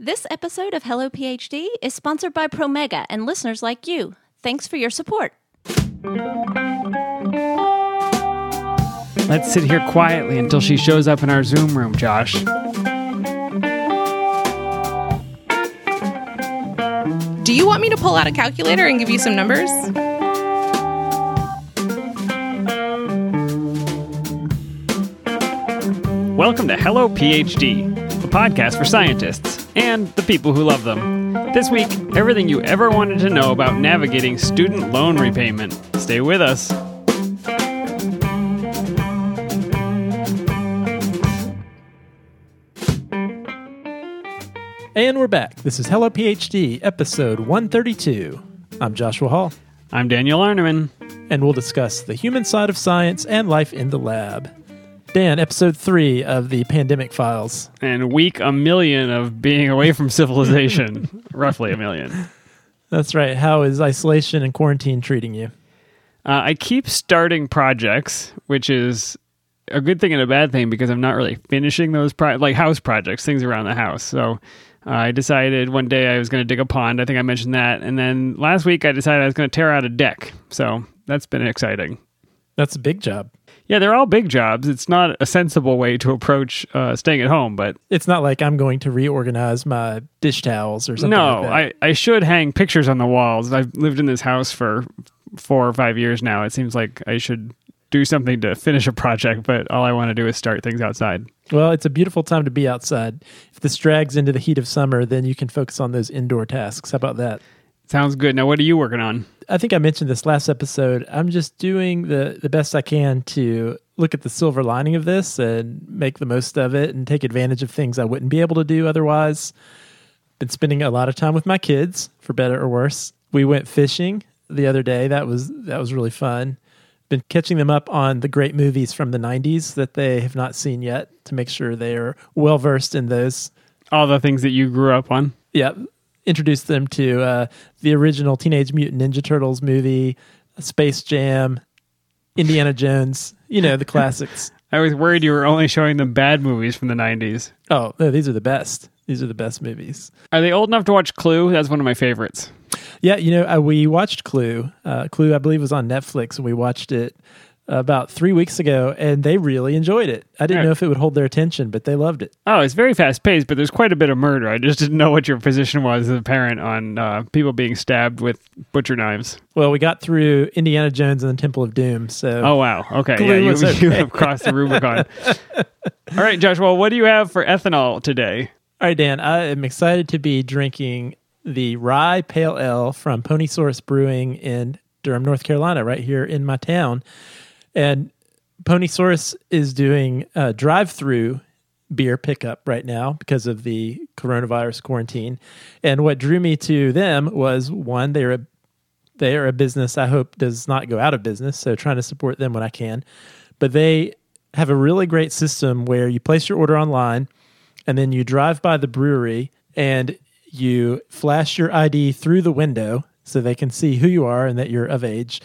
This episode of Hello PhD is sponsored by Promega and listeners like you. Thanks for your support. Let's sit here quietly until she shows up in our Zoom room, Josh. Do you want me to pull out a calculator and give you some numbers? Welcome to Hello PhD, a podcast for scientists and the people who love them. This week, everything you ever wanted to know about navigating student loan repayment. Stay with us. And we're back. This is Hello PhD, episode 132. I'm Joshua Hall, I'm Daniel Arneman. and we'll discuss the human side of science and life in the lab. Dan, episode three of the Pandemic Files. And week a million of being away from civilization. Roughly a million. That's right. How is isolation and quarantine treating you? Uh, I keep starting projects, which is a good thing and a bad thing because I'm not really finishing those pro- like house projects, things around the house. So uh, I decided one day I was going to dig a pond. I think I mentioned that, and then last week I decided I was going to tear out a deck. So that's been exciting. That's a big job. Yeah, they're all big jobs. It's not a sensible way to approach uh, staying at home, but It's not like I'm going to reorganize my dish towels or something no, like that. I, I should hang pictures on the walls. I've lived in this house for four or five years now. It seems like I should do something to finish a project, but all I want to do is start things outside. Well, it's a beautiful time to be outside. If this drags into the heat of summer, then you can focus on those indoor tasks. How about that? Sounds good. Now, what are you working on? I think I mentioned this last episode. I'm just doing the the best I can to look at the silver lining of this and make the most of it and take advantage of things I wouldn't be able to do otherwise. Been spending a lot of time with my kids, for better or worse. We went fishing the other day. That was that was really fun. Been catching them up on the great movies from the 90s that they have not seen yet to make sure they are well versed in those All the things that you grew up on. yeah, introduced them to uh, the original Teenage Mutant Ninja Turtles movie, Space Jam, Indiana Jones. You know the classics. I was worried you were only showing them bad movies from the 90s. Oh, no, these are the best. These are the best movies. Are they old enough to watch Clue? That's one of my favorites. Yeah, you know, uh, we watched Clue. Uh, Clue, I believe, was on Netflix, and we watched it about three weeks ago, and they really enjoyed it. I didn't Right. know if it would hold their attention, but they loved it. Oh, it's very fast paced, but there's quite a bit of murder. I just didn't know what your position was as a parent on uh, people being stabbed with butcher knives. Well, we got through Indiana Jones and the Temple of Doom, so Oh, wow. Okay. Yeah, you, was you have crossed the Rubicon. All right, Joshua, what do you have for ethanol today? All right, Dan, I am excited to be drinking the rye pale ale from Ponysaurus Brewing in Durham, North Carolina, right here in my town. And Ponysaurus is doing a drive through beer pickup right now because of the coronavirus quarantine. And what drew me to them was one, they're a they are a business I hope does not go out of business, so trying to support them when I can. But they have a really great system where you place your order online and then you drive by the brewery and you flash your ID through the window so they can see who you are and that you're of age.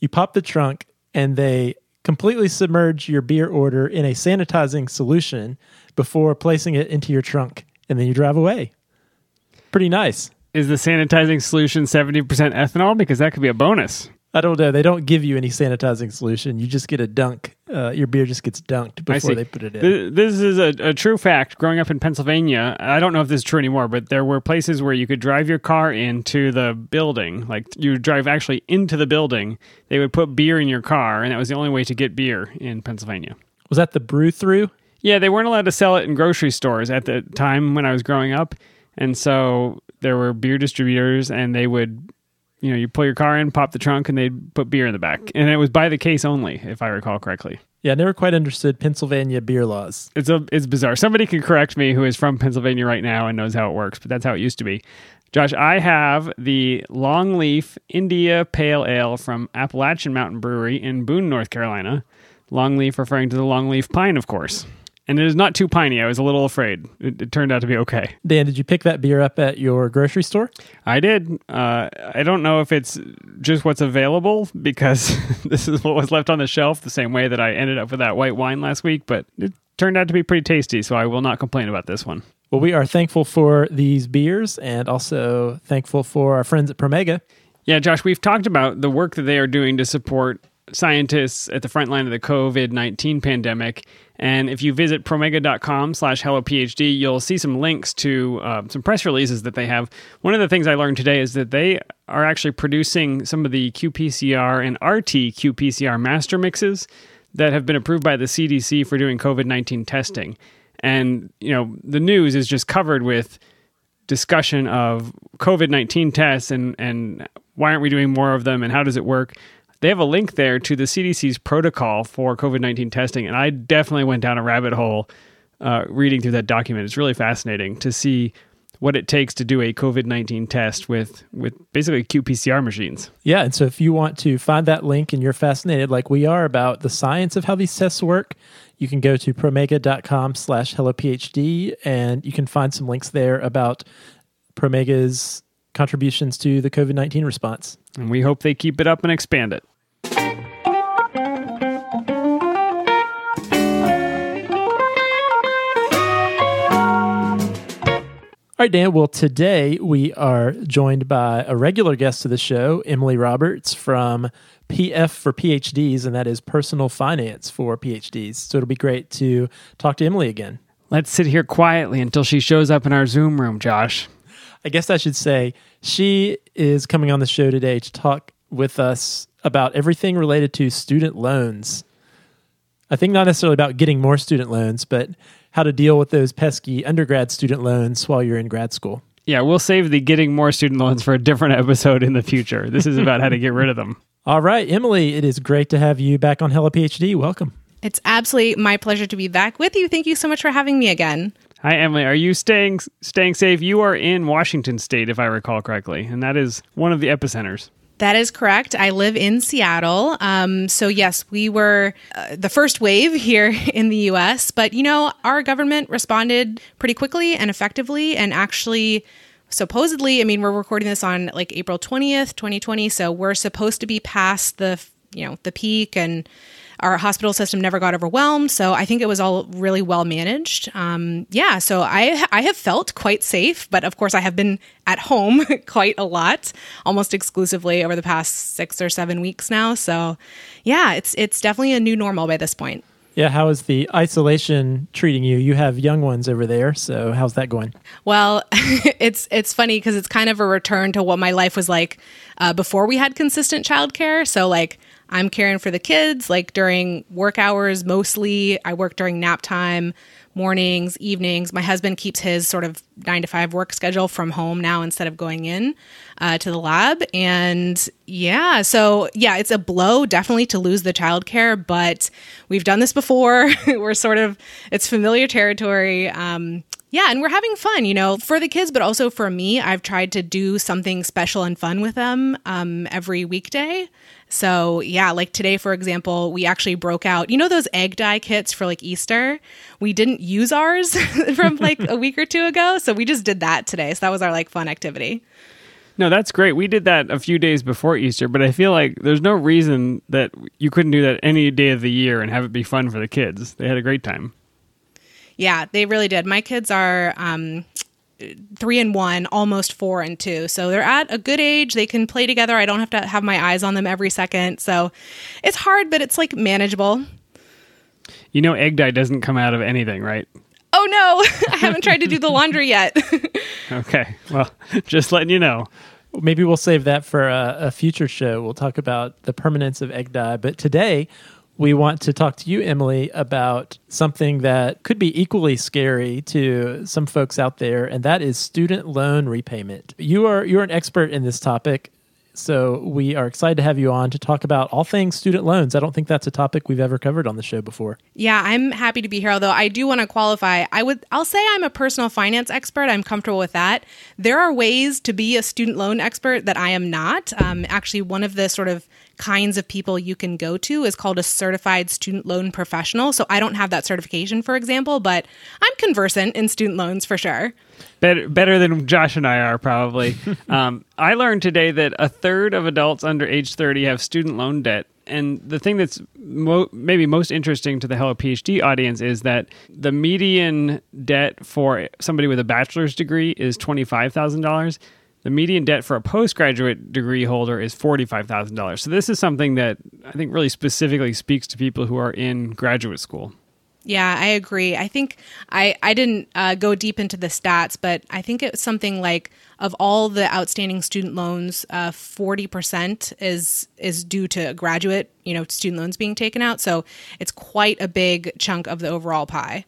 You pop the trunk and they completely submerge your beer order in a sanitizing solution before placing it into your trunk and then you drive away. Pretty nice. Is the sanitizing solution 70% ethanol? Because that could be a bonus. I don't know. They don't give you any sanitizing solution. You just get a dunk. Uh, your beer just gets dunked before they put it in. Th- This is a, a true fact. Growing up in Pennsylvania, I don't know if this is true anymore, but there were places where you could drive your car into the building. Like you would drive actually into the building. They would put beer in your car, and that was the only way to get beer in Pennsylvania. Was that the brew through? Yeah, they weren't allowed to sell it in grocery stores at the time when I was growing up. And so there were beer distributors, and they would, you know, you pull your car in, pop the trunk, and they'd put beer in the back. And it was by the case only, if I recall correctly. Yeah, I never quite understood Pennsylvania beer laws. It's a it's bizarre. Somebody can correct me who is from Pennsylvania right now and knows how it works, but that's how it used to be. Josh, I have the Longleaf India Pale Ale from Appalachian Mountain Brewery in Boone, North Carolina. Longleaf referring to the longleaf pine, of course. And it is not too piney. I was a little afraid. It, it turned out to be okay. Dan, did you pick that beer up at your grocery store? I did. Uh, I don't know if it's just what's available because this is what was left on the shelf, the same way that I ended up with that white wine last week, but it turned out to be pretty tasty, so I will not complain about this one. Well, we are thankful for these beers and also thankful for our friends at Promega. Yeah, Josh, we've talked about the work that they are doing to support scientists at the front line of the COVID 19 pandemic. And if you visit promega.com slash hello PhD, you'll see some links to uh, some press releases that they have. One of the things I learned today is that they are actually producing some of the qPCR and RT qPCR master mixes that have been approved by the CDC for doing COVID 19 testing. And, you know, the news is just covered with discussion of COVID 19 tests and, and why aren't we doing more of them and how does it work? They have a link there to the CDC's protocol for COVID 19 testing. And I definitely went down a rabbit hole uh, reading through that document. It's really fascinating to see what it takes to do a COVID 19 test with, with basically qPCR machines. Yeah. And so if you want to find that link and you're fascinated like we are about the science of how these tests work, you can go to promega.com slash hello PhD and you can find some links there about Promega's contributions to the COVID 19 response. And we hope they keep it up and expand it. All right, Dan. Well, today we are joined by a regular guest to the show, Emily Roberts from PF for PhDs, and that is personal finance for PhDs. So it'll be great to talk to Emily again. Let's sit here quietly until she shows up in our Zoom room, Josh. I guess I should say she is coming on the show today to talk with us about everything related to student loans. I think not necessarily about getting more student loans, but how to deal with those pesky undergrad student loans while you're in grad school. Yeah, we'll save the getting more student loans for a different episode in the future. This is about how to get rid of them. All right, Emily, it is great to have you back on Hello PhD. Welcome. It's absolutely my pleasure to be back with you. Thank you so much for having me again. Hi, Emily. Are you staying staying safe? You are in Washington State, if I recall correctly, and that is one of the epicenters. That is correct. I live in Seattle. Um, so, yes, we were uh, the first wave here in the US, but you know, our government responded pretty quickly and effectively and actually supposedly, I mean, we're recording this on like April 20th, 2020, so we're supposed to be past the, you know, the peak and our hospital system never got overwhelmed. So I think it was all really well managed. Um, yeah, so I I have felt quite safe, but of course I have been at home quite a lot, almost exclusively over the past six or seven weeks now. So yeah, it's it's definitely a new normal by this point. Yeah, how is the isolation treating you? You have young ones over there, so how's that going? Well, it's it's funny because it's kind of a return to what my life was like uh, before we had consistent childcare. So like I'm caring for the kids like during work hours mostly. I work during nap time, mornings, evenings. My husband keeps his sort of nine to five work schedule from home now instead of going in uh, to the lab. And yeah, so yeah, it's a blow definitely to lose the childcare, but we've done this before. we're sort of, it's familiar territory. Um, yeah, and we're having fun, you know, for the kids, but also for me. I've tried to do something special and fun with them um, every weekday. So, yeah, like today, for example, we actually broke out, you know, those egg dye kits for like Easter? We didn't use ours from like a week or two ago. So we just did that today. So that was our like fun activity. No, that's great. We did that a few days before Easter, but I feel like there's no reason that you couldn't do that any day of the year and have it be fun for the kids. They had a great time. Yeah, they really did. My kids are um, three and one, almost four and two. So they're at a good age. They can play together. I don't have to have my eyes on them every second. So it's hard, but it's like manageable. You know, egg dye doesn't come out of anything, right? Oh no, I haven't tried to do the laundry yet. okay, well, just letting you know. Maybe we'll save that for a, a future show. We'll talk about the permanence of egg dye. But today, we want to talk to you, Emily, about something that could be equally scary to some folks out there, and that is student loan repayment. You are you're an expert in this topic. So we are excited to have you on to talk about all things student loans. I don't think that's a topic we've ever covered on the show before. Yeah, I'm happy to be here. Although I do want to qualify, I would I'll say I'm a personal finance expert. I'm comfortable with that. There are ways to be a student loan expert that I am not. Um, actually, one of the sort of kinds of people you can go to is called a certified student loan professional. So I don't have that certification, for example, but I'm conversant in student loans for sure. Better, better than Josh and I are probably. um, I learned today that a third of adults under age 30 have student loan debt, And the thing that's mo- maybe most interesting to the Hello PhD audience is that the median debt for somebody with a bachelor's degree is $25,000. The median debt for a postgraduate degree holder is $45,000. So this is something that I think really specifically speaks to people who are in graduate school. Yeah, I agree. I think I I didn't uh, go deep into the stats, but I think it's something like of all the outstanding student loans, uh, forty uh, percent is is due to graduate, you know, student loans being taken out. So it's quite a big chunk of the overall pie.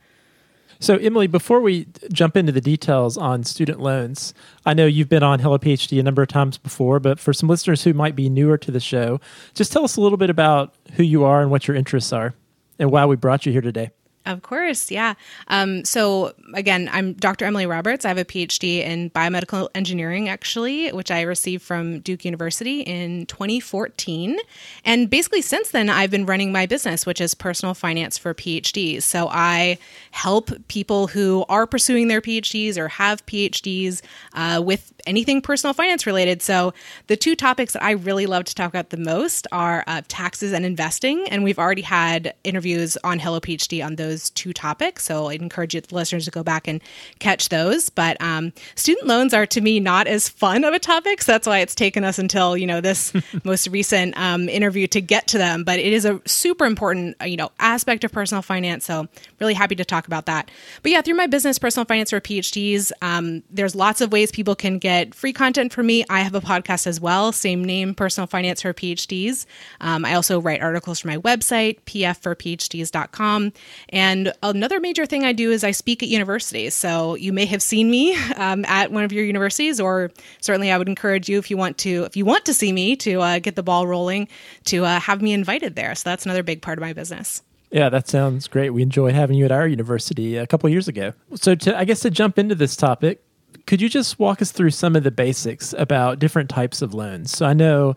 So, Emily, before we jump into the details on student loans, I know you've been on Hello PhD a number of times before, but for some listeners who might be newer to the show, just tell us a little bit about who you are and what your interests are and why we brought you here today. Of course, yeah. Um, so again, I'm Dr. Emily Roberts. I have a PhD in biomedical engineering, actually, which I received from Duke University in 2014. And basically, since then, I've been running my business, which is personal finance for PhDs. So I help people who are pursuing their PhDs or have PhDs uh, with anything personal finance related. So the two topics that I really love to talk about the most are uh, taxes and investing. And we've already had interviews on Hello PhD on those two topics. So I'd encourage you, listeners to go back and catch those. But um, student loans are to me not as fun of a topic. So that's why it's taken us until, you know, this most recent um, interview to get to them. But it is a super important, uh, you know, aspect of personal finance. So really happy to talk about that. But yeah, through my business, Personal Finance for PhDs, um, there's lots of ways people can get free content from me. I have a podcast as well, same name, Personal Finance for PhDs. Um, I also write articles for my website, pfforphds.com. And another major thing I do is I speak at universities. So you may have seen me um, at one of your universities, or certainly I would encourage you if you want to if you want to see me to uh, get the ball rolling to uh, have me invited there. So that's another big part of my business. Yeah, that sounds great. We enjoyed having you at our university a couple years ago. So, to, I guess to jump into this topic, could you just walk us through some of the basics about different types of loans? So, I know,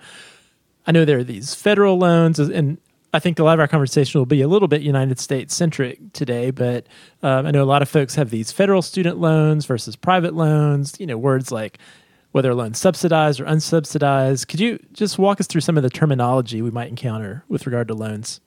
I know there are these federal loans, and I think a lot of our conversation will be a little bit United States centric today, but um, I know a lot of folks have these federal student loans versus private loans, you know, words like whether a loan's subsidized or unsubsidized. Could you just walk us through some of the terminology we might encounter with regard to loans?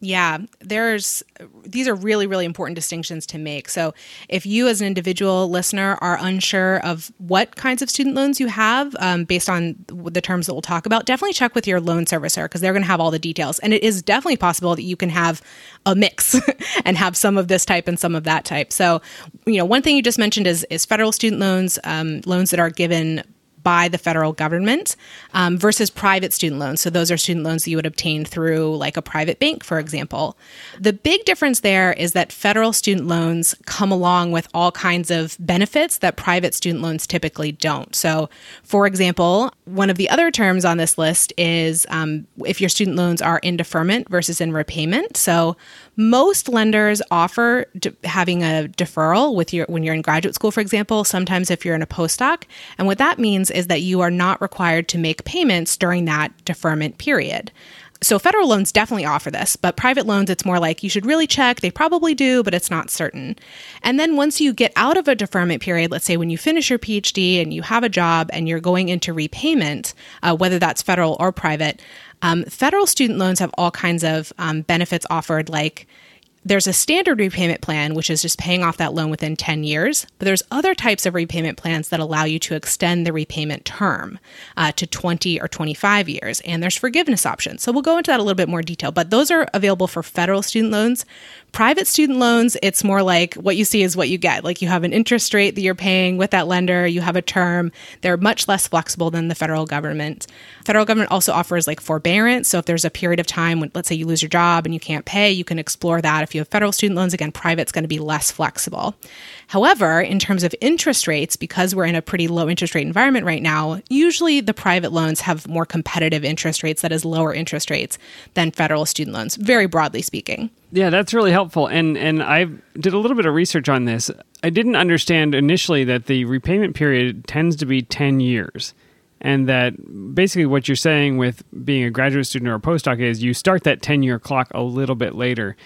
Yeah, there's these are really really important distinctions to make. So, if you as an individual listener are unsure of what kinds of student loans you have um, based on the terms that we'll talk about, definitely check with your loan servicer because they're going to have all the details. And it is definitely possible that you can have a mix and have some of this type and some of that type. So, you know, one thing you just mentioned is is federal student loans, um, loans that are given by the federal government um, versus private student loans. So those are student loans that you would obtain through like a private bank, for example. The big difference there is that federal student loans come along with all kinds of benefits that private student loans typically don't. So, for example, one of the other terms on this list is um, if your student loans are in deferment versus in repayment. So most lenders offer de- having a deferral with your when you're in graduate school, for example. Sometimes if you're in a postdoc, and what that means is that you are not required to make payments during that deferment period. So federal loans definitely offer this, but private loans, it's more like you should really check. They probably do, but it's not certain. And then once you get out of a deferment period, let's say when you finish your PhD and you have a job and you're going into repayment, uh, whether that's federal or private, um, federal student loans have all kinds of um, benefits offered, like there's a standard repayment plan, which is just paying off that loan within 10 years, but there's other types of repayment plans that allow you to extend the repayment term uh, to 20 or 25 years, and there's forgiveness options. So we'll go into that a little bit more detail, but those are available for federal student loans. Private student loans, it's more like what you see is what you get. Like you have an interest rate that you're paying with that lender, you have a term. They're much less flexible than the federal government. Federal government also offers like forbearance. So if there's a period of time when, let's say, you lose your job and you can't pay, you can explore that. If you have federal student loans, again, private's going to be less flexible. However, in terms of interest rates, because we're in a pretty low interest rate environment right now, usually the private loans have more competitive interest rates, that is, lower interest rates than federal student loans, very broadly speaking. Yeah, that's really helpful. And and I did a little bit of research on this. I didn't understand initially that the repayment period tends to be 10 years. And that basically what you're saying with being a graduate student or a postdoc is you start that 10 year clock a little bit later.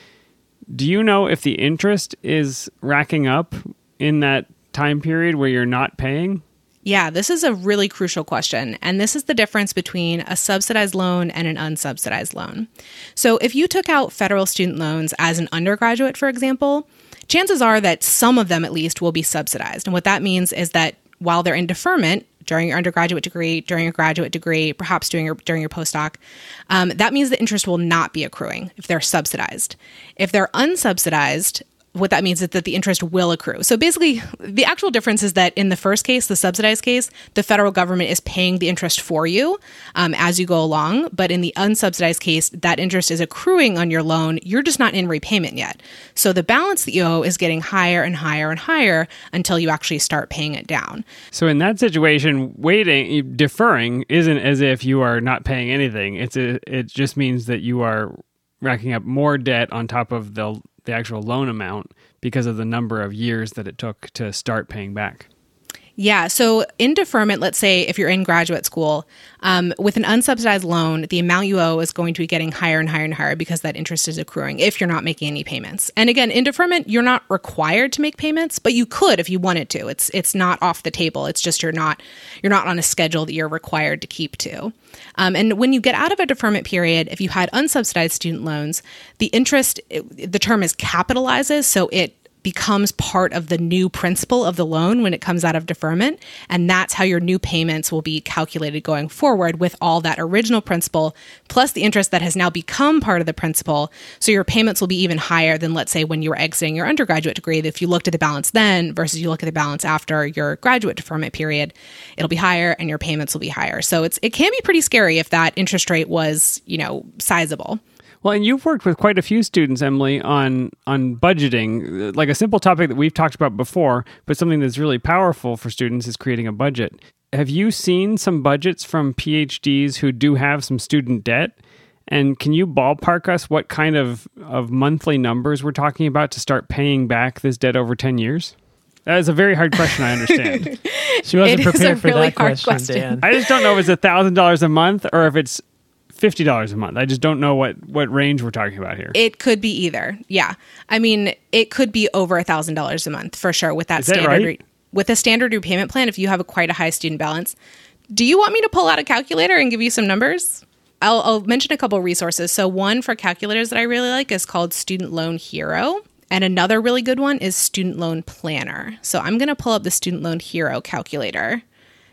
Do you know if the interest is racking up in that time period where you're not paying? Yeah, this is a really crucial question. And this is the difference between a subsidized loan and an unsubsidized loan. So, if you took out federal student loans as an undergraduate, for example, chances are that some of them at least will be subsidized. And what that means is that while they're in deferment, during your undergraduate degree, during your graduate degree, perhaps during your during your postdoc, um, that means the interest will not be accruing if they're subsidized. If they're unsubsidized, what that means is that the interest will accrue. So basically, the actual difference is that in the first case, the subsidized case, the federal government is paying the interest for you um, as you go along. But in the unsubsidized case, that interest is accruing on your loan. You're just not in repayment yet. So the balance that you owe is getting higher and higher and higher until you actually start paying it down. So in that situation, waiting, deferring isn't as if you are not paying anything. It's a, it just means that you are racking up more debt on top of the the actual loan amount because of the number of years that it took to start paying back. Yeah. So in deferment, let's say if you're in graduate school, um, with an unsubsidized loan, the amount you owe is going to be getting higher and higher and higher because that interest is accruing if you're not making any payments. And again, in deferment, you're not required to make payments, but you could if you wanted to. It's it's not off the table. It's just you're not you're not on a schedule that you're required to keep to. Um, and when you get out of a deferment period, if you had unsubsidized student loans, the interest the term is capitalizes, so it becomes part of the new principal of the loan when it comes out of deferment. And that's how your new payments will be calculated going forward with all that original principal plus the interest that has now become part of the principal. So your payments will be even higher than, let's say, when you were exiting your undergraduate degree. If you looked at the balance then versus you look at the balance after your graduate deferment period, it'll be higher and your payments will be higher. So it's, it can be pretty scary if that interest rate was, you know, sizable. Well, and you've worked with quite a few students, Emily, on on budgeting. Like a simple topic that we've talked about before, but something that's really powerful for students is creating a budget. Have you seen some budgets from PhDs who do have some student debt? And can you ballpark us what kind of, of monthly numbers we're talking about to start paying back this debt over 10 years? That is a very hard question, I understand. she wasn't prepared a for really that hard question, question. Dan. I just don't know if it's $1,000 a month or if it's fifty dollars a month. I just don't know what what range we're talking about here. It could be either. Yeah. I mean, it could be over a thousand dollars a month for sure with that Is that standard right? re- with a standard repayment plan if you have a quite a high student balance. Do you want me to pull out a calculator and give you some numbers? I'll, I'll mention a couple resources. So one for calculators that I really like is called Student Loan Hero. And another really good one is Student Loan Planner. So I'm going to pull up the Student Loan Hero calculator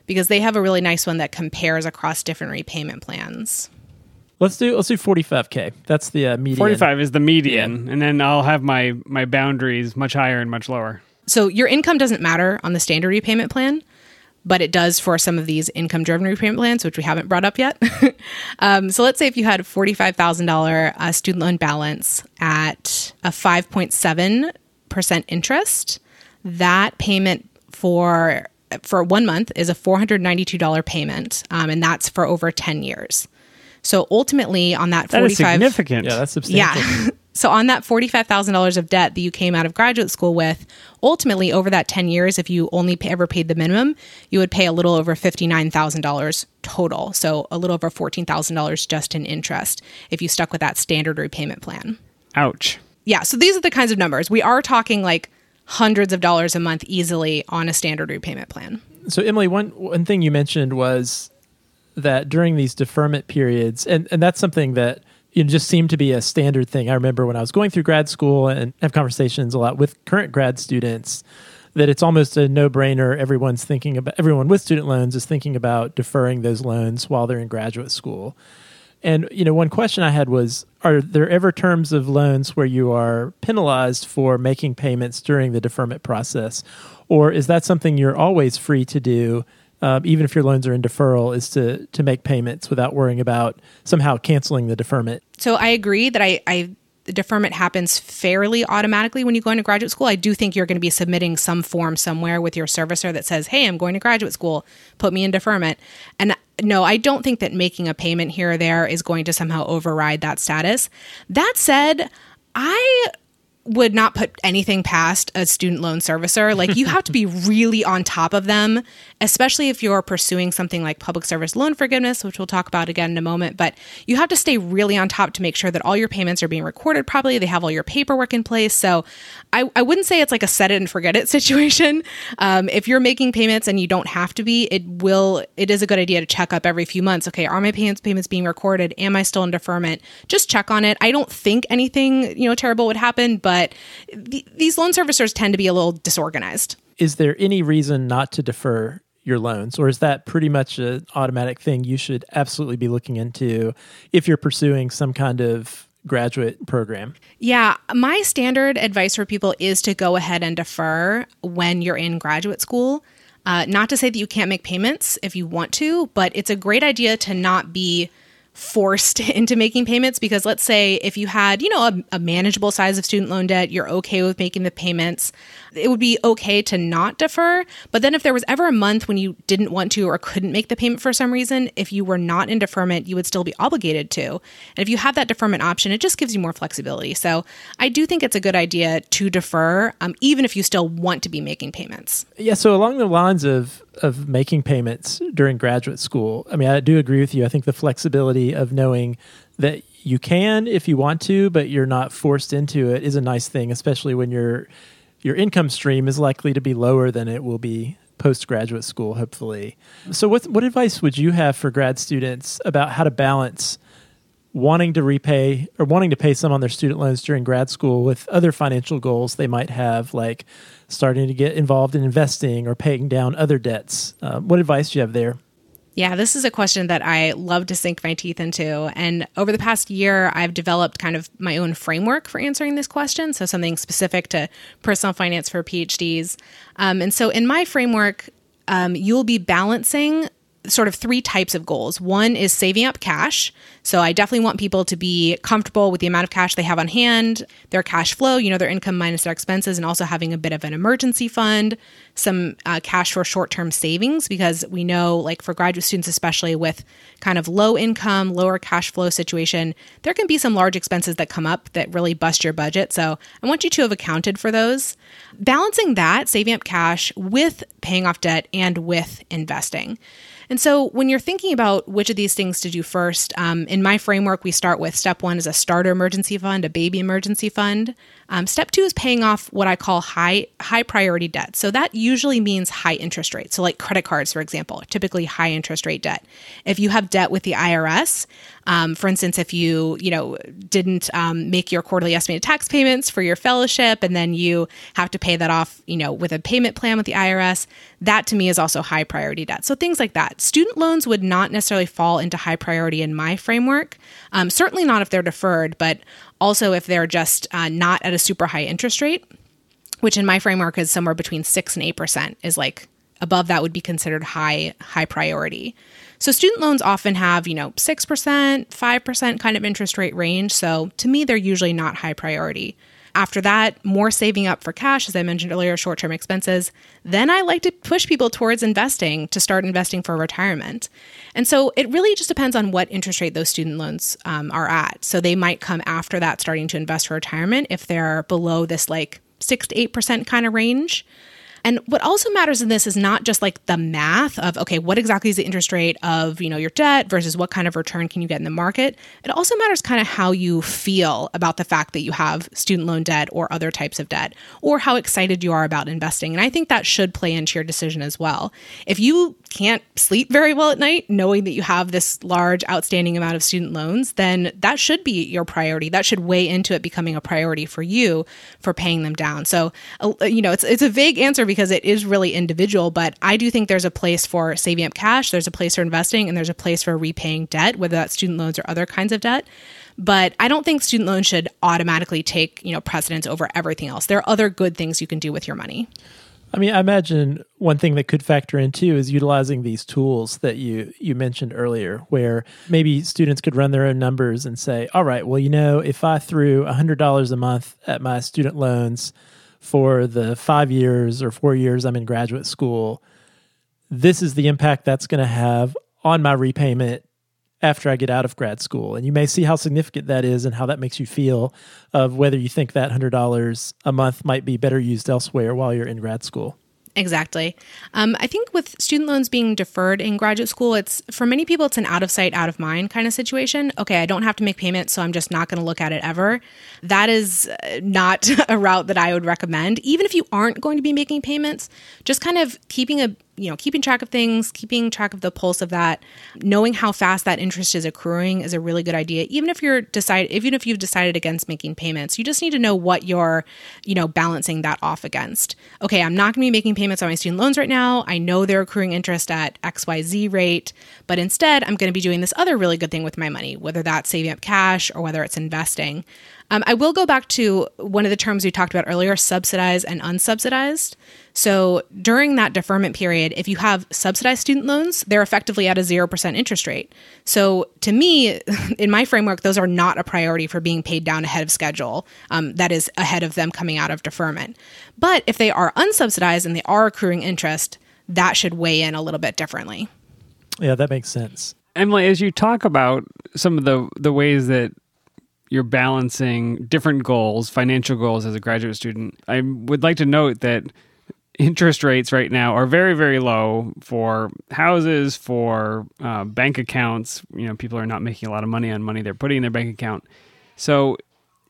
because they have a really nice one that compares across different repayment plans. Let's do let's do 45k. That's the uh, median. Forty five is the median, and then I'll have my my boundaries much higher and much lower. So your income doesn't matter on the standard repayment plan, but it does for some of these income driven repayment plans, which we haven't brought up yet. um, so let's say if you had a $45,000 uh, student loan balance at a 5.7% interest, that payment for for one month is a $492 payment, um, and that's for over 10 years. So ultimately, on that That is 45 significant. Yeah, that's substantial. yeah. so on that $45,000 of debt that you came out of graduate school with, ultimately over that 10 years, if you only pay, ever paid the minimum, you would pay a little over $59,000 total. So a little over $14,000 just in interest if you stuck with that standard repayment plan. Ouch. Yeah. So these are the kinds of numbers. We are talking like hundreds of dollars a month easily on a standard repayment plan. So Emily, one one thing you mentioned was that during these deferment periods, and, and that's something that you know, just seemed to be a standard thing. I remember when I was going through grad school and have conversations a lot with current grad students that it's almost a no-brainer. Everyone's thinking about everyone with student loans is thinking about deferring those loans while they're in graduate school. And you know, one question I had was: Are there ever terms of loans where you are penalized for making payments during the deferment process, or is that something you're always free to do, um, even if your loans are in deferral, is to to make payments without worrying about somehow canceling the deferment? So I agree that I, I the deferment happens fairly automatically when you go into graduate school. I do think you're going to be submitting some form somewhere with your servicer that says, "Hey, I'm going to graduate school. Put me in deferment." And no, I don't think that making a payment here or there is going to somehow override that status. That said, I would not put anything past a student loan servicer. Like you have to be really on top of them, especially if you're pursuing something like public service loan forgiveness, which we'll talk about again in a moment. But you have to stay really on top to make sure that all your payments are being recorded properly. They have all your paperwork in place. So I, I wouldn't say it's like a set it and forget it situation. Um, if you're making payments and you don't have to be, it will, it is a good idea to check up every few months. Okay, are my payments, payments being recorded? Am I still in deferment? Just check on it. I don't think anything, you know, terrible would happen, but th- these loan servicers tend to be a little disorganized. Is there any reason not to defer your loans, or is that pretty much an automatic thing you should absolutely be looking into if you're pursuing some kind of graduate program? Yeah, my standard advice for people is to go ahead and defer when you're in graduate school. Uh, not to say that you can't make payments if you want to, but it's a great idea to not be forced into making payments because let's say if you had you know a, a, manageable size of student loan debt you're okay with making the payments it would be okay to not defer. But then if there was ever a month when you didn't want to or couldn't make the payment for some reason if you were not in deferment you would still be obligated to. And if you have that deferment option it just gives you more flexibility. So i do think it's a good idea to defer um, even if you still want to be making payments. Yeah so along the lines of of making payments during graduate school. I mean, I do agree with you. I think the flexibility of knowing that you can if you want to, but you're not forced into it is a nice thing, especially when your your income stream is likely to be lower than it will be postgraduate school, hopefully. So, what what advice would you have for grad students about how to balance? wanting to repay or wanting to pay some on their student loans during grad school with other financial goals they might have, like starting to get involved in investing or paying down other debts. Uh, what advice do you have there? Yeah, this is a question that I love to sink my teeth into. And over the past year, I've developed kind of my own framework for answering this question. So, something specific to personal finance for PhDs. Um, and so, in my framework, um, you'll be balancing sort of three types of goals. One is saving up cash. So I definitely want people to be comfortable with the amount of cash they have on hand, their cash flow, you know, their income minus their expenses, and also having a bit of an emergency fund, some uh, cash for short term savings, because we know, like for graduate students, especially with kind of low income, lower cash flow situation, there can be some large expenses that come up that really bust your budget. So I want you to have accounted for those. Balancing that, saving up cash with paying off debt and with investing. And so when you're thinking about which of these things to do first, um, in my framework, we start with step one is a starter emergency fund, a baby emergency fund. Um, step two is paying off what I call high high priority debt. So that usually means high interest rates. So like credit cards, for example, typically high interest rate debt. If you have debt with the IRS, um, for instance, if you you know didn't um, make your quarterly estimated tax payments for your fellowship, and then you have to pay that off, you know, with a payment plan with the IRS, that to me is also high priority debt. So things like that. Student loans would not necessarily fall into high priority in my framework. Um, certainly not if they're deferred, but also if they're just uh, not at a super high interest rate, which in my framework is somewhere between six and eight percent, is like above that would be considered high high priority. So student loans often have, you know, 6%, 5% kind of interest rate range. So to me, they're usually not high priority. After that, more saving up for cash, as I mentioned earlier, short term expenses. Then I like to push people towards investing to start investing for retirement. And so it really just depends on what interest rate those student loans um, are at. So they might come after that starting to invest for retirement if they're below this like 6 to 8% kind of range. And what also matters in this is not just like the math of okay, what exactly is the interest rate of, you know, your debt versus what kind of return can you get in the market? It also matters kind of how you feel about the fact that you have student loan debt or other types of debt or how excited you are about investing. And I think that should play into your decision as well. If you can't sleep very well at night knowing that you have this large outstanding amount of student loans, then that should be your priority. That should weigh into it becoming a priority for you for paying them down. So, uh, you know, it's it's a vague answer because it is really individual, but I do think there's a place for saving up cash, there's a place for investing, and there's a place for repaying debt, whether that's student loans or other kinds of debt. But I don't think student loans should automatically take, you know, precedence over everything else. There are other good things you can do with your money. I mean, I imagine one thing that could factor in too is utilizing these tools that you you mentioned earlier, where maybe students could run their own numbers and say, "All right, well, you know, if I threw hundred dollars a month at my student loans for the five years or four years I'm in graduate school, this is the impact that's going to have on my repayment after I get out of grad school. And you may see how significant that is and how that makes you feel of whether you think that $100 a month might be better used elsewhere while you're in grad school. Exactly. Um, I think with student loans being deferred in graduate school, it's for many people, it's an out of sight, out of mind kind of situation. Okay, I don't have to make payments, so I'm just not going to look at it ever. That is uh, not a route that I would recommend. Even if you aren't going to be making payments, just kind of keeping a you know, keeping track of things, keeping track of the pulse of that, knowing how fast that interest is accruing is a really good idea. Even if you're decide, even if you've decided against making payments, you just need to know what you're, you know, balancing that off against. Okay, I'm not going to be making payments on my student loans right now. I know they're accruing interest at XYZ rate, but instead I'm going to be doing this other really good thing with my money, whether that's saving up cash or whether it's investing. Um, I will go back to one of the terms we talked about earlier subsidized and unsubsidized. So during that deferment period, if you have subsidized student loans, they're effectively at a 0% interest rate. So to me, in my framework, those are not a priority for being paid down ahead of schedule. Um, that is ahead of them coming out of deferment. But if they are unsubsidized and they are accruing interest, that should weigh in a little bit differently. Yeah, that makes sense. Emily, as you talk about some of the the ways that you're balancing different goals, financial goals as a graduate student, I would like to note that interest rates right now are very, very low for houses, for uh, bank accounts. You know, people are not making a lot of money on money they're putting in their bank account. So,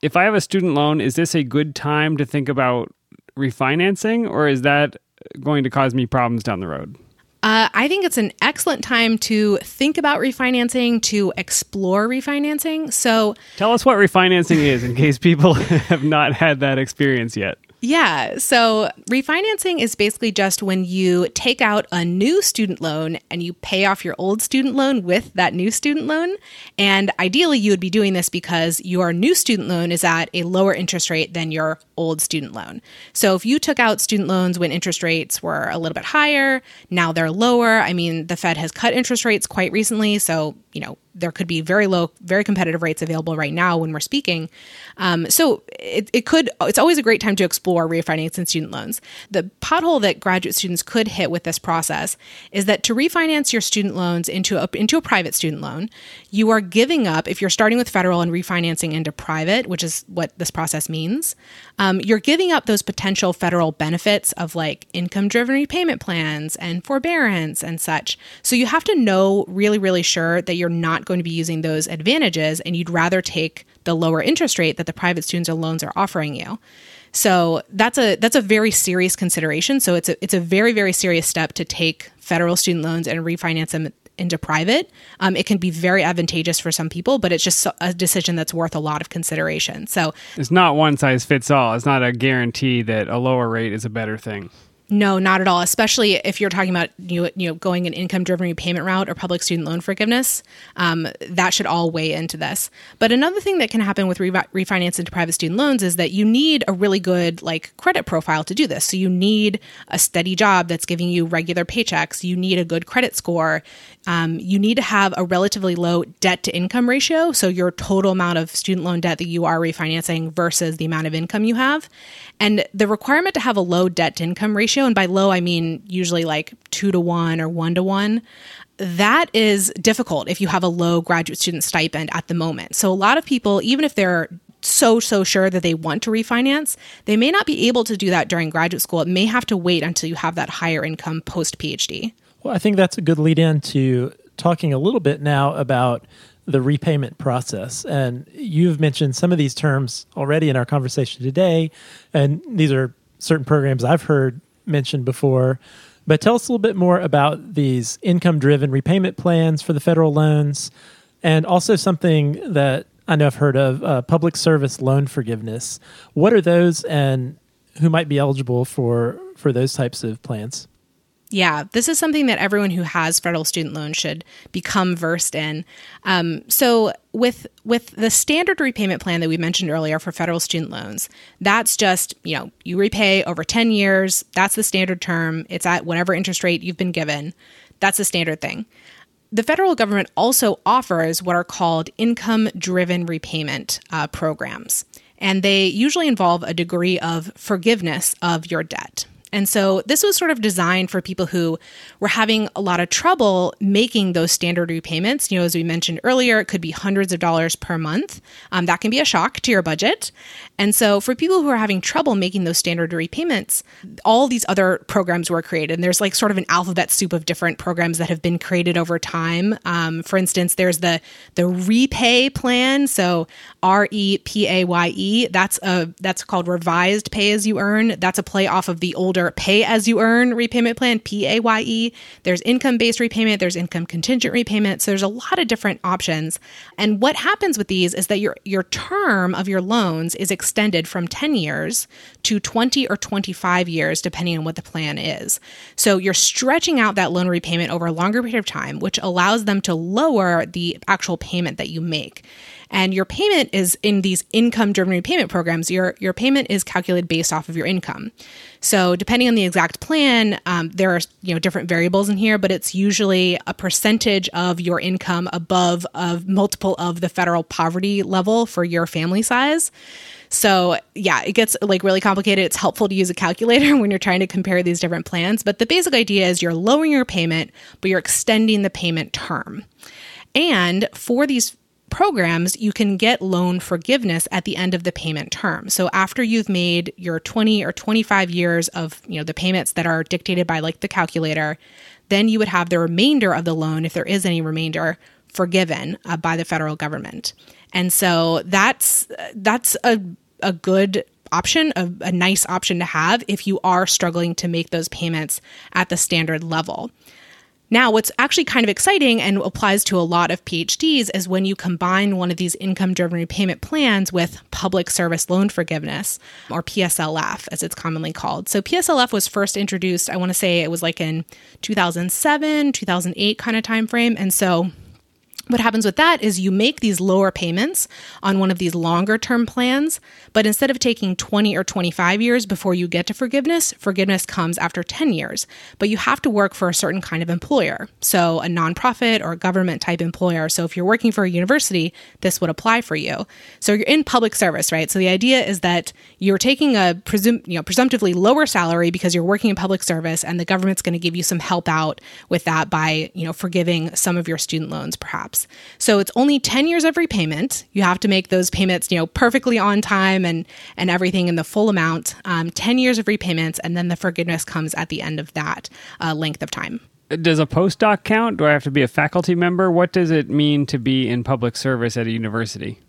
if I have a student loan, is this a good time to think about refinancing, or is that going to cause me problems down the road? Uh, I think it's an excellent time to think about refinancing, to explore refinancing. So, tell us what refinancing is in case people have not had that experience yet. Yeah. So refinancing is basically just when you take out a new student loan and you pay off your old student loan with that new student loan. And ideally, you would be doing this because your new student loan is at a lower interest rate than your old student loan. So if you took out student loans when interest rates were a little bit higher, now they're lower. I mean, the Fed has cut interest rates quite recently. So, you know, there could be very low, very competitive rates available right now when we're speaking. Um, so it, it could, it's always a great time to explore refinancing student loans. The pothole that graduate students could hit with this process is that to refinance your student loans into a, into a private student loan, you are giving up, if you're starting with federal and refinancing into private, which is what this process means, um, you're giving up those potential federal benefits of like income driven repayment plans and forbearance and such. So you have to know really, really sure that you're not going to be using those advantages and you'd rather take the lower interest rate that the private student loans are offering you. So that's a that's a very serious consideration. So it's a it's a very very serious step to take federal student loans and refinance them into private. Um, it can be very advantageous for some people, but it's just a decision that's worth a lot of consideration. So it's not one size fits all. It's not a guarantee that a lower rate is a better thing. No, not at all. Especially if you're talking about you, you know going an income-driven repayment route or public student loan forgiveness, um, that should all weigh into this. But another thing that can happen with re- refinance into private student loans is that you need a really good like credit profile to do this. So you need a steady job that's giving you regular paychecks. You need a good credit score. Um, you need to have a relatively low debt to income ratio. So your total amount of student loan debt that you are refinancing versus the amount of income you have, and the requirement to have a low debt to income ratio, and by low, I mean usually like two to one or one to one, that is difficult if you have a low graduate student stipend at the moment. So a lot of people, even if they're so so sure that they want to refinance they may not be able to do that during graduate school it may have to wait until you have that higher income post phd well i think that's a good lead in to talking a little bit now about the repayment process. And you've mentioned some of these terms already in our conversation today. And these are certain programs I've heard mentioned before. But tell us a little bit more about these income driven repayment plans for the federal loans and also something that I know I've heard of uh, public service loan forgiveness. What are those and who might be eligible for, for those types of plans? Yeah, this is something that everyone who has federal student loans should become versed in. Um, so, with with the standard repayment plan that we mentioned earlier for federal student loans, that's just you know you repay over ten years. That's the standard term. It's at whatever interest rate you've been given. That's the standard thing. The federal government also offers what are called income driven repayment uh, programs, and they usually involve a degree of forgiveness of your debt. And so this was sort of designed for people who were having a lot of trouble making those standard repayments. You know, as we mentioned earlier, it could be hundreds of dollars per month. Um, that can be a shock to your budget. And so for people who are having trouble making those standard repayments, all these other programs were created. And there's like sort of an alphabet soup of different programs that have been created over time. Um, for instance, there's the the repay plan. So R E P A Y E. That's a that's called revised pay as you earn. That's a play off of the older pay as you earn repayment plan, P A Y E. There's income based repayment, there's income contingent repayment. So there's a lot of different options. And what happens with these is that your your term of your loans is extended from 10 years to 20 or 25 years depending on what the plan is. So you're stretching out that loan repayment over a longer period of time, which allows them to lower the actual payment that you make and your payment is in these income driven repayment programs your your payment is calculated based off of your income so depending on the exact plan um, there are you know different variables in here but it's usually a percentage of your income above of multiple of the federal poverty level for your family size so, yeah, it gets like really complicated. It's helpful to use a calculator when you're trying to compare these different plans, but the basic idea is you're lowering your payment, but you're extending the payment term. And for these programs, you can get loan forgiveness at the end of the payment term. So after you've made your 20 or 25 years of, you know, the payments that are dictated by like the calculator, then you would have the remainder of the loan if there is any remainder forgiven uh, by the federal government. And so that's that's a a good option, a, a nice option to have if you are struggling to make those payments at the standard level. Now, what's actually kind of exciting and applies to a lot of PhDs is when you combine one of these income driven repayment plans with public service loan forgiveness, or PSLF as it's commonly called. So, PSLF was first introduced, I want to say it was like in 2007, 2008 kind of timeframe. And so, what happens with that is you make these lower payments on one of these longer term plans, but instead of taking 20 or 25 years before you get to forgiveness, forgiveness comes after 10 years. But you have to work for a certain kind of employer. So, a nonprofit or a government type employer. So, if you're working for a university, this would apply for you. So, you're in public service, right? So, the idea is that you're taking a presum- you know, presumptively lower salary because you're working in public service and the government's going to give you some help out with that by, you know, forgiving some of your student loans perhaps. So it's only 10 years of repayment. You have to make those payments, you know, perfectly on time and, and everything in the full amount. Um, 10 years of repayments, and then the forgiveness comes at the end of that uh, length of time. Does a postdoc count? Do I have to be a faculty member? What does it mean to be in public service at a university?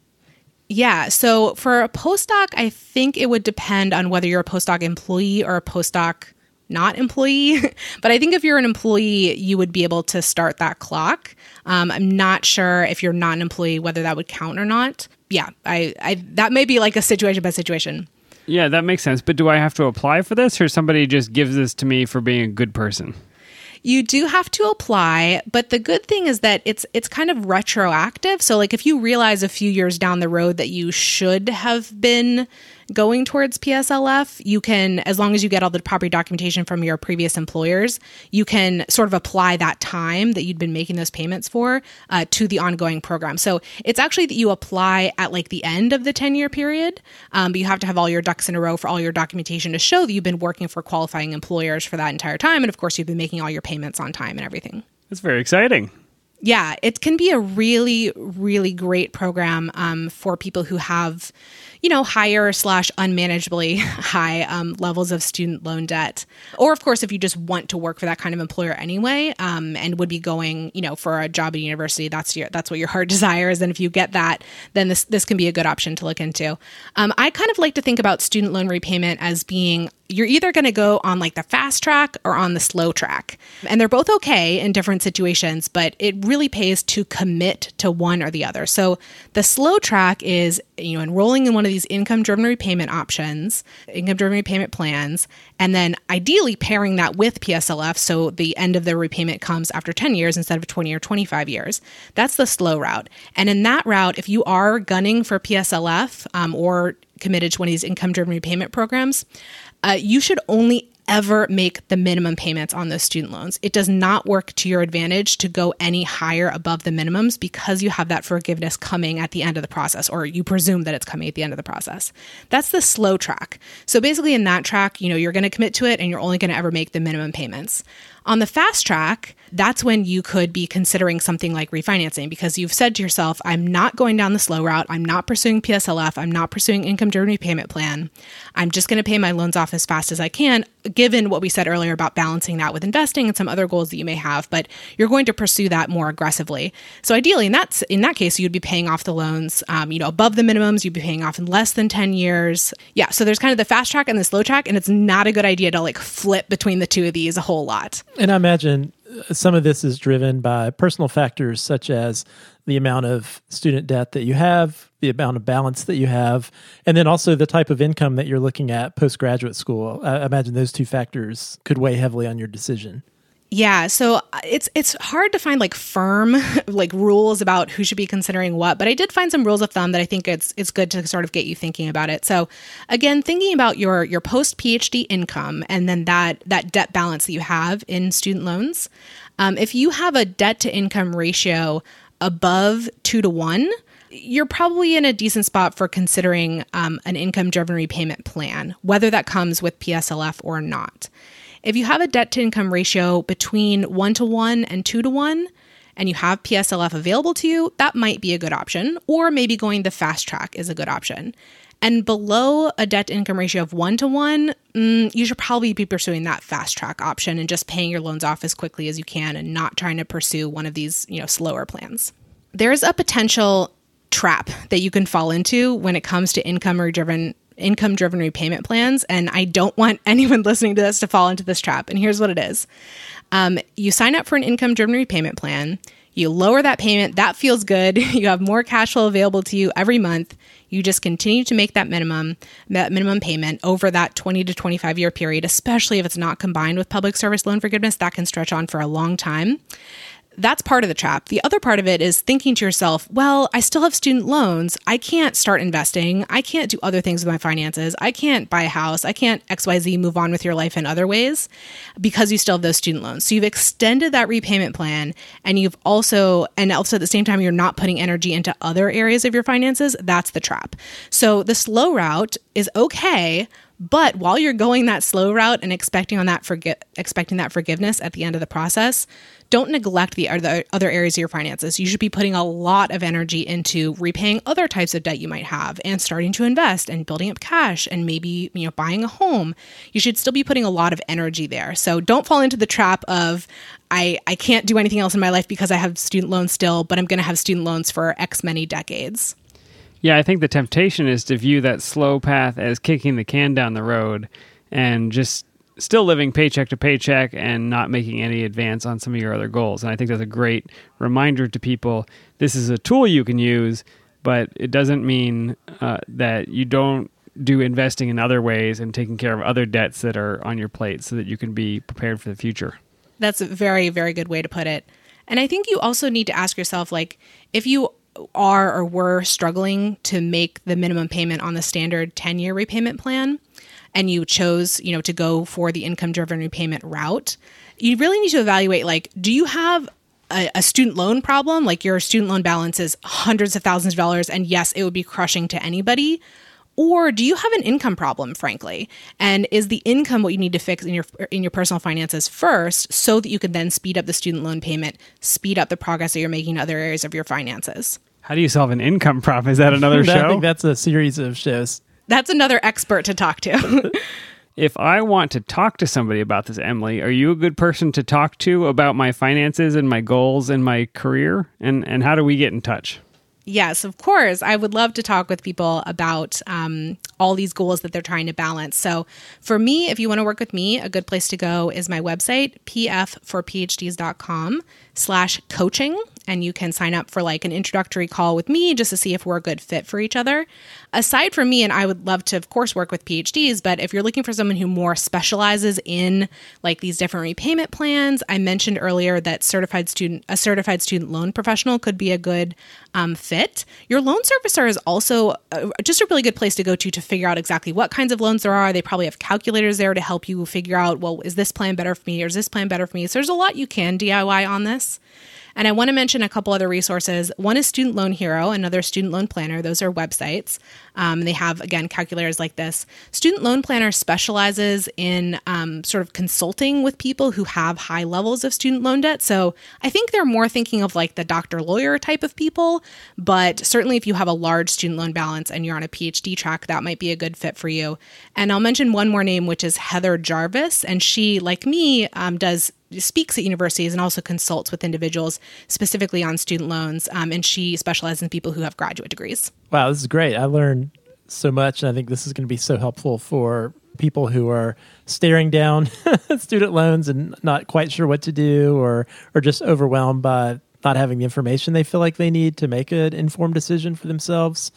Yeah. So for a postdoc, I think it would depend on whether you're a postdoc employee or a postdoc not employee. but I think if you're an employee, you would be able to start that clock. Um, I'm not sure if you're not an employee whether that would count or not. Yeah, I, I that may be like a situation by situation. Yeah, that makes sense. But do I have to apply for this, or somebody just gives this to me for being a good person? You do have to apply, but the good thing is that it's it's kind of retroactive. So like if you realize a few years down the road that you should have been going towards PSLF, you can, as long as you get all the property documentation from your previous employers, you can sort of apply that time that you'd been making those payments for uh, to the ongoing program. So it's actually that you apply at like the end of the 10 year period, um, but you have to have all your ducks in a row for all your documentation to show that you've been working for qualifying employers for that entire time. And of course, you've been making all your payments on time and everything. That's very exciting yeah, it can be a really, really great program um, for people who have you know, higher slash unmanageably high um, levels of student loan debt. Or, of course, if you just want to work for that kind of employer anyway, um, and would be going, you know, for a job at university, that's your that's what your heart desires. And if you get that, then this this can be a good option to look into. Um, I kind of like to think about student loan repayment as being you're either going to go on like the fast track or on the slow track. And they're both okay in different situations, but it really pays to commit to one or the other. So the slow track is, you know, enrolling in one of these income driven repayment options, income driven repayment plans, and then ideally pairing that with PSLF so the end of the repayment comes after 10 years instead of 20 or 25 years. That's the slow route. And in that route, if you are gunning for PSLF um, or committed to one of these income driven repayment programs, uh, you should only ever make the minimum payments on those student loans. It does not work to your advantage to go any higher above the minimums because you have that forgiveness coming at the end of the process, or you presume that it's coming at the end of the process. That's the slow track. So basically, in that track, you know, you're going to commit to it and you're only going to ever make the minimum payments. On the fast track, that's when you could be considering something like refinancing because you've said to yourself, I'm not going down the slow route. I'm not pursuing PSLF. I'm not pursuing income driven repayment plan. I'm just going to pay my loans off as fast as I can, given what we said earlier about balancing that with investing and some other goals that you may have, but you're going to pursue that more aggressively. So ideally, in that, in that case, you'd be paying off the loans, um, you know, above the minimums, you'd be paying off in less than 10 years. Yeah. So there's kind of the fast track and the slow track, and it's not a good idea to like flip between the two of these a whole lot. And I imagine some of this is driven by personal factors such as the amount of student debt that you have, the amount of balance that you have, and then also the type of income that you're looking at postgraduate school. I imagine those two factors could weigh heavily on your decision. Yeah, so uh, it's it's hard to find like firm like rules about who should be considering what, but I did find some rules of thumb that I think it's it's good to sort of get you thinking about it. So again, thinking about your your post PhD income and then that that debt balance that you have in student loans. Um, if you have a debt to income ratio above two to one, you're probably in a decent spot for considering um, an income driven repayment plan, whether that comes with PSLF or not. If you have a debt to income ratio between one to one and two to one, and you have PSLF available to you, that might be a good option. Or maybe going the fast track is a good option. And below a debt to income ratio of one to one, mm, you should probably be pursuing that fast track option and just paying your loans off as quickly as you can and not trying to pursue one of these, you know, slower plans. There's a potential trap that you can fall into when it comes to income driven income driven repayment plans. And I don't want anyone listening to this to fall into this trap. And here's what it is um, you sign up for an income driven repayment plan, you lower that payment, that feels good. You have more cash flow available to you every month. You just continue to make that minimum, that minimum payment over that 20 to 25 year period, especially if it's not combined with public service loan forgiveness, that can stretch on for a long time that's part of the trap. The other part of it is thinking to yourself, well, I still have student loans. I can't start investing. I can't do other things with my finances. I can't buy a house. I can't XYZ move on with your life in other ways because you still have those student loans. So you've extended that repayment plan and you've also, and also at the same time, you're not putting energy into other areas of your finances. That's the trap. So the slow route is okay but while you're going that slow route and expecting on that forgi- expecting that forgiveness at the end of the process, don't neglect the other other areas of your finances. You should be putting a lot of energy into repaying other types of debt you might have and starting to invest and building up cash and maybe, you know, buying a home. You should still be putting a lot of energy there. So don't fall into the trap of I, I can't do anything else in my life because I have student loans still, but I'm going to have student loans for X many decades. Yeah, I think the temptation is to view that slow path as kicking the can down the road and just still living paycheck to paycheck and not making any advance on some of your other goals. And I think that's a great reminder to people this is a tool you can use, but it doesn't mean uh, that you don't do investing in other ways and taking care of other debts that are on your plate so that you can be prepared for the future. That's a very, very good way to put it. And I think you also need to ask yourself like, if you are or were struggling to make the minimum payment on the standard 10 year repayment plan and you chose, you know, to go for the income driven repayment route, you really need to evaluate like, do you have a, a, student loan problem? Like your student loan balance is hundreds of thousands of dollars, and yes, it would be crushing to anybody. Or do you have an income problem, frankly? And is the income what you need to fix in your in your personal finances first, so that you can then speed up the student loan payment, speed up the progress that you're making in other areas of your finances? How do you solve an income problem? Is that another show? I think that's a series of shows. That's another expert to talk to. if I want to talk to somebody about this, Emily, are you a good person to talk to about my finances and my goals and my career? And and how do we get in touch? Yes, of course. I would love to talk with people about um, all these goals that they're trying to balance. So, for me, if you want to work with me, a good place to go is my website, pfforphds.com slash coaching. And you can sign up for like an introductory call with me just to see if we're a good fit for each other. Aside from me, and I would love to, of course, work with PhDs, but if you're looking for someone who more specializes in like these different repayment plans, I mentioned earlier that certified student, a certified student loan professional could be a good um, fit. Your loan servicer is also uh, just a really good place to go to to figure out exactly what kinds of loans there are. They probably have calculators there to help you figure out, well, is this plan better for me or is this plan better for me? So there's a lot you can DIY on this. And I want to mention a couple other resources. One is Student Loan Hero, another student loan planner. Those are websites. Um, they have, again, calculators like this. Student Loan Planner specializes in um, sort of consulting with people who have high levels of student loan debt. So I think they're more thinking of like the doctor lawyer type of people. But certainly, if you have a large student loan balance and you're on a PhD track, that might be a good fit for you. And I'll mention one more name, which is Heather Jarvis. And she, like me, um, does speaks at universities and also consults with individuals specifically on student loans. Um, and she specializes in people who have graduate degrees. Wow, this is great. I learned so much, and I think this is going to be so helpful for people who are staring down student loans and not quite sure what to do or or just overwhelmed by not having the information they feel like they need to make an informed decision for themselves.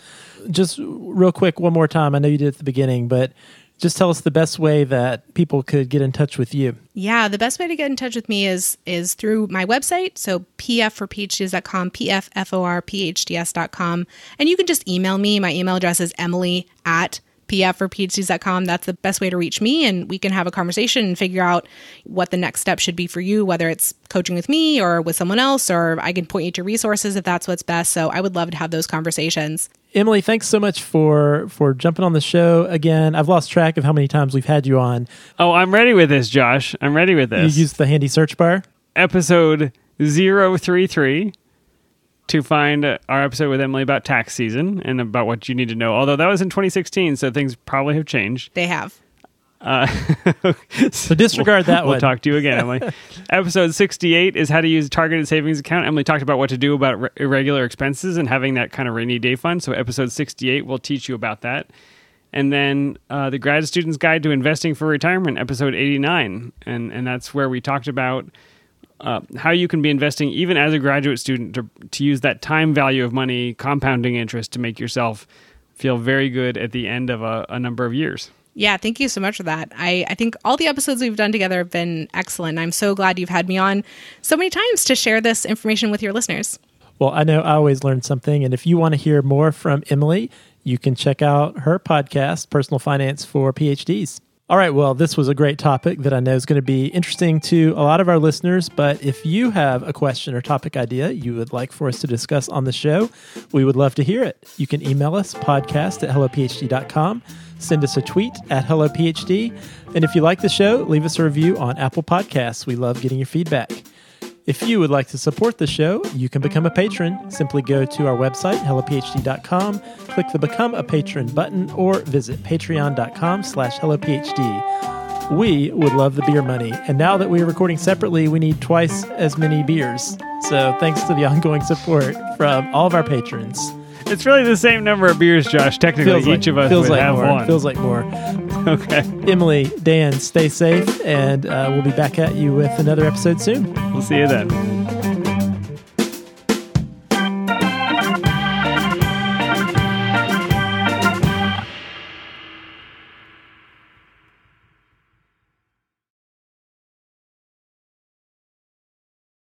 Just real quick, one more time. I know you did at the beginning, but just tell us the best way that people could get in touch with you. Yeah, the best way to get in touch with me is is through my website. So pfforphds.com, pfforphds.com. And you can just email me. My email address is emily at pfforphds.com. That's the best way to reach me. And we can have a conversation and figure out what the next step should be for you, whether it's coaching with me or with someone else, or I can point you to resources if that's what's best. So I would love to have those conversations. Emily, thanks so much for for jumping on the show again. I've lost track of how many times we've had you on. Oh, I'm ready with this, Josh. I'm ready with this. You used the handy search bar. Episode 033 to find our episode with Emily about tax season and about what you need to know. Although that was in 2016, so things probably have changed. They have. Uh, so disregard that we'll one. talk to you again, Emily. Episode 68 is how to use a targeted savings account. Emily talked about what to do about re- irregular expenses and having that kind of rainy day fund. So episode 68 will teach you about that. And then uh, the grad student's guide to investing for retirement, episode 89, and and that's where we talked about uh, how you can be investing even as a graduate student to, to use that time value of money, compounding interest to make yourself feel very good at the end of a, a number of years. Yeah, thank you so much for that. I, I think all the episodes we've done together have been excellent. I'm so glad you've had me on so many times to share this information with your listeners. Well, I know I always learn something. And if you want to hear more from Emily, you can check out her podcast, Personal Finance for PhDs. All right, well, this was a great topic that I know is going to be interesting to a lot of our listeners. But if you have a question or topic idea you would like for us to discuss on the show, we would love to hear it. You can email us podcast at hellophd.com, send us a tweet at hellophd. And if you like the show, leave us a review on Apple Podcasts. We love getting your feedback. If you would like to support the show, you can become a patron. Simply go to our website, hellophd.com, click the Become a Patron button, or visit patreon.com slash hellophd. We would love the beer money, and now that we are recording separately, we need twice as many beers. So thanks to the ongoing support from all of our patrons. It's really the same number of beers, Josh. Technically, Feels like, each of us feels would like have more. one. Feels like more. okay. Emily, Dan, stay safe, and uh, we'll be back at you with another episode soon. We'll see you then.